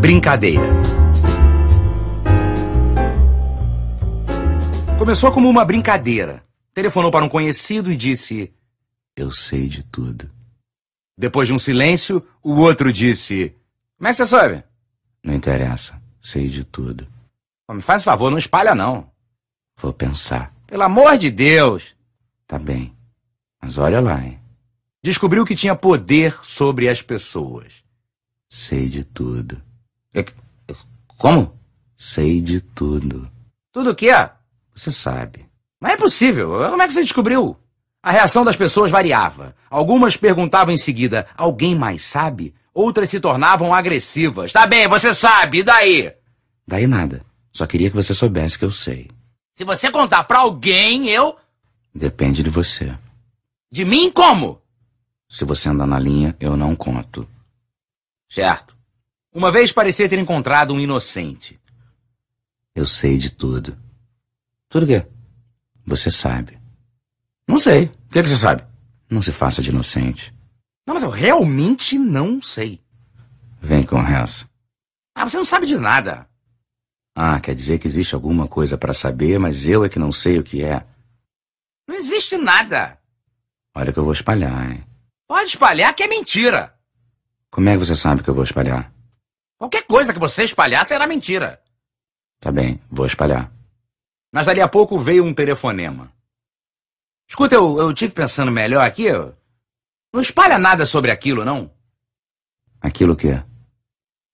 Brincadeira. Começou como uma brincadeira. Telefonou para um conhecido e disse: Eu sei de tudo. Depois de um silêncio, o outro disse: Como é que você sabe? Não interessa. Sei de tudo. Me faz favor, não espalha não. Vou pensar. Pelo amor de Deus! Tá bem. Mas olha lá, hein? Descobriu que tinha poder sobre as pessoas. Sei de tudo. É como? Sei de tudo. Tudo o quê? Você sabe. Mas é possível. Como é que você descobriu? A reação das pessoas variava. Algumas perguntavam em seguida: Alguém mais sabe? Outras se tornavam agressivas. Tá bem, você sabe, e daí? Daí nada. Só queria que você soubesse que eu sei. Se você contar pra alguém, eu. Depende de você. De mim como? Se você andar na linha, eu não conto. Certo. Uma vez parecia ter encontrado um inocente. Eu sei de tudo. Tudo o quê? Você sabe. Não sei. O que, é que você sabe? Não se faça de inocente. Não, mas eu realmente não sei. Vem com essa. Ah, você não sabe de nada. Ah, quer dizer que existe alguma coisa para saber, mas eu é que não sei o que é. Não existe nada. Olha que eu vou espalhar, hein? Pode espalhar que é mentira. Como é que você sabe que eu vou espalhar? Qualquer coisa que você espalhar será mentira. Tá bem, vou espalhar. Mas dali a pouco veio um telefonema. Escuta, eu, eu tive pensando melhor aqui. Não espalha nada sobre aquilo, não? Aquilo o quê?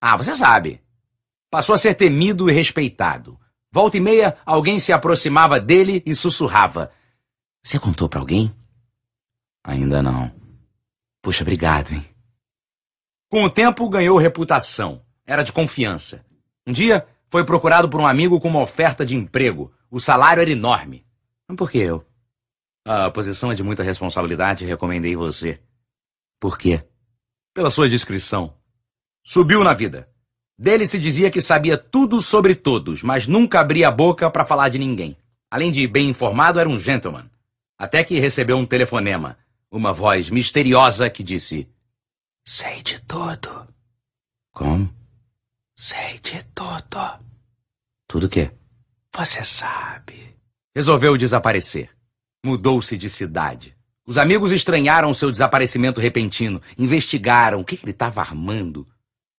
Ah, você sabe. Passou a ser temido e respeitado. Volta e meia, alguém se aproximava dele e sussurrava. Você contou para alguém? Ainda não. Puxa, obrigado, hein? Com o tempo, ganhou reputação. Era de confiança. Um dia, foi procurado por um amigo com uma oferta de emprego. O salário era enorme. Mas por que eu? A posição é de muita responsabilidade e recomendei você. Por quê? Pela sua descrição. Subiu na vida. Dele se dizia que sabia tudo sobre todos, mas nunca abria a boca para falar de ninguém. Além de bem informado, era um gentleman. Até que recebeu um telefonema. Uma voz misteriosa que disse: Sei de tudo. Como? Sei de tudo. Tudo o quê? Você sabe. Resolveu desaparecer. Mudou-se de cidade. Os amigos estranharam seu desaparecimento repentino, investigaram o que ele estava armando.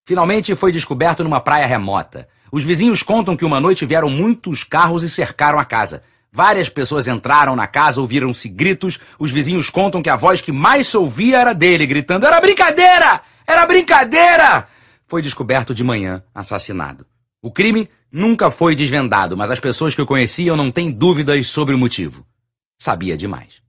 Finalmente foi descoberto numa praia remota. Os vizinhos contam que uma noite vieram muitos carros e cercaram a casa. Várias pessoas entraram na casa, ouviram-se gritos. Os vizinhos contam que a voz que mais se ouvia era dele, gritando: Era brincadeira! Era brincadeira! Foi descoberto de manhã, assassinado. O crime nunca foi desvendado, mas as pessoas que o conheciam não têm dúvidas sobre o motivo. Sabia demais.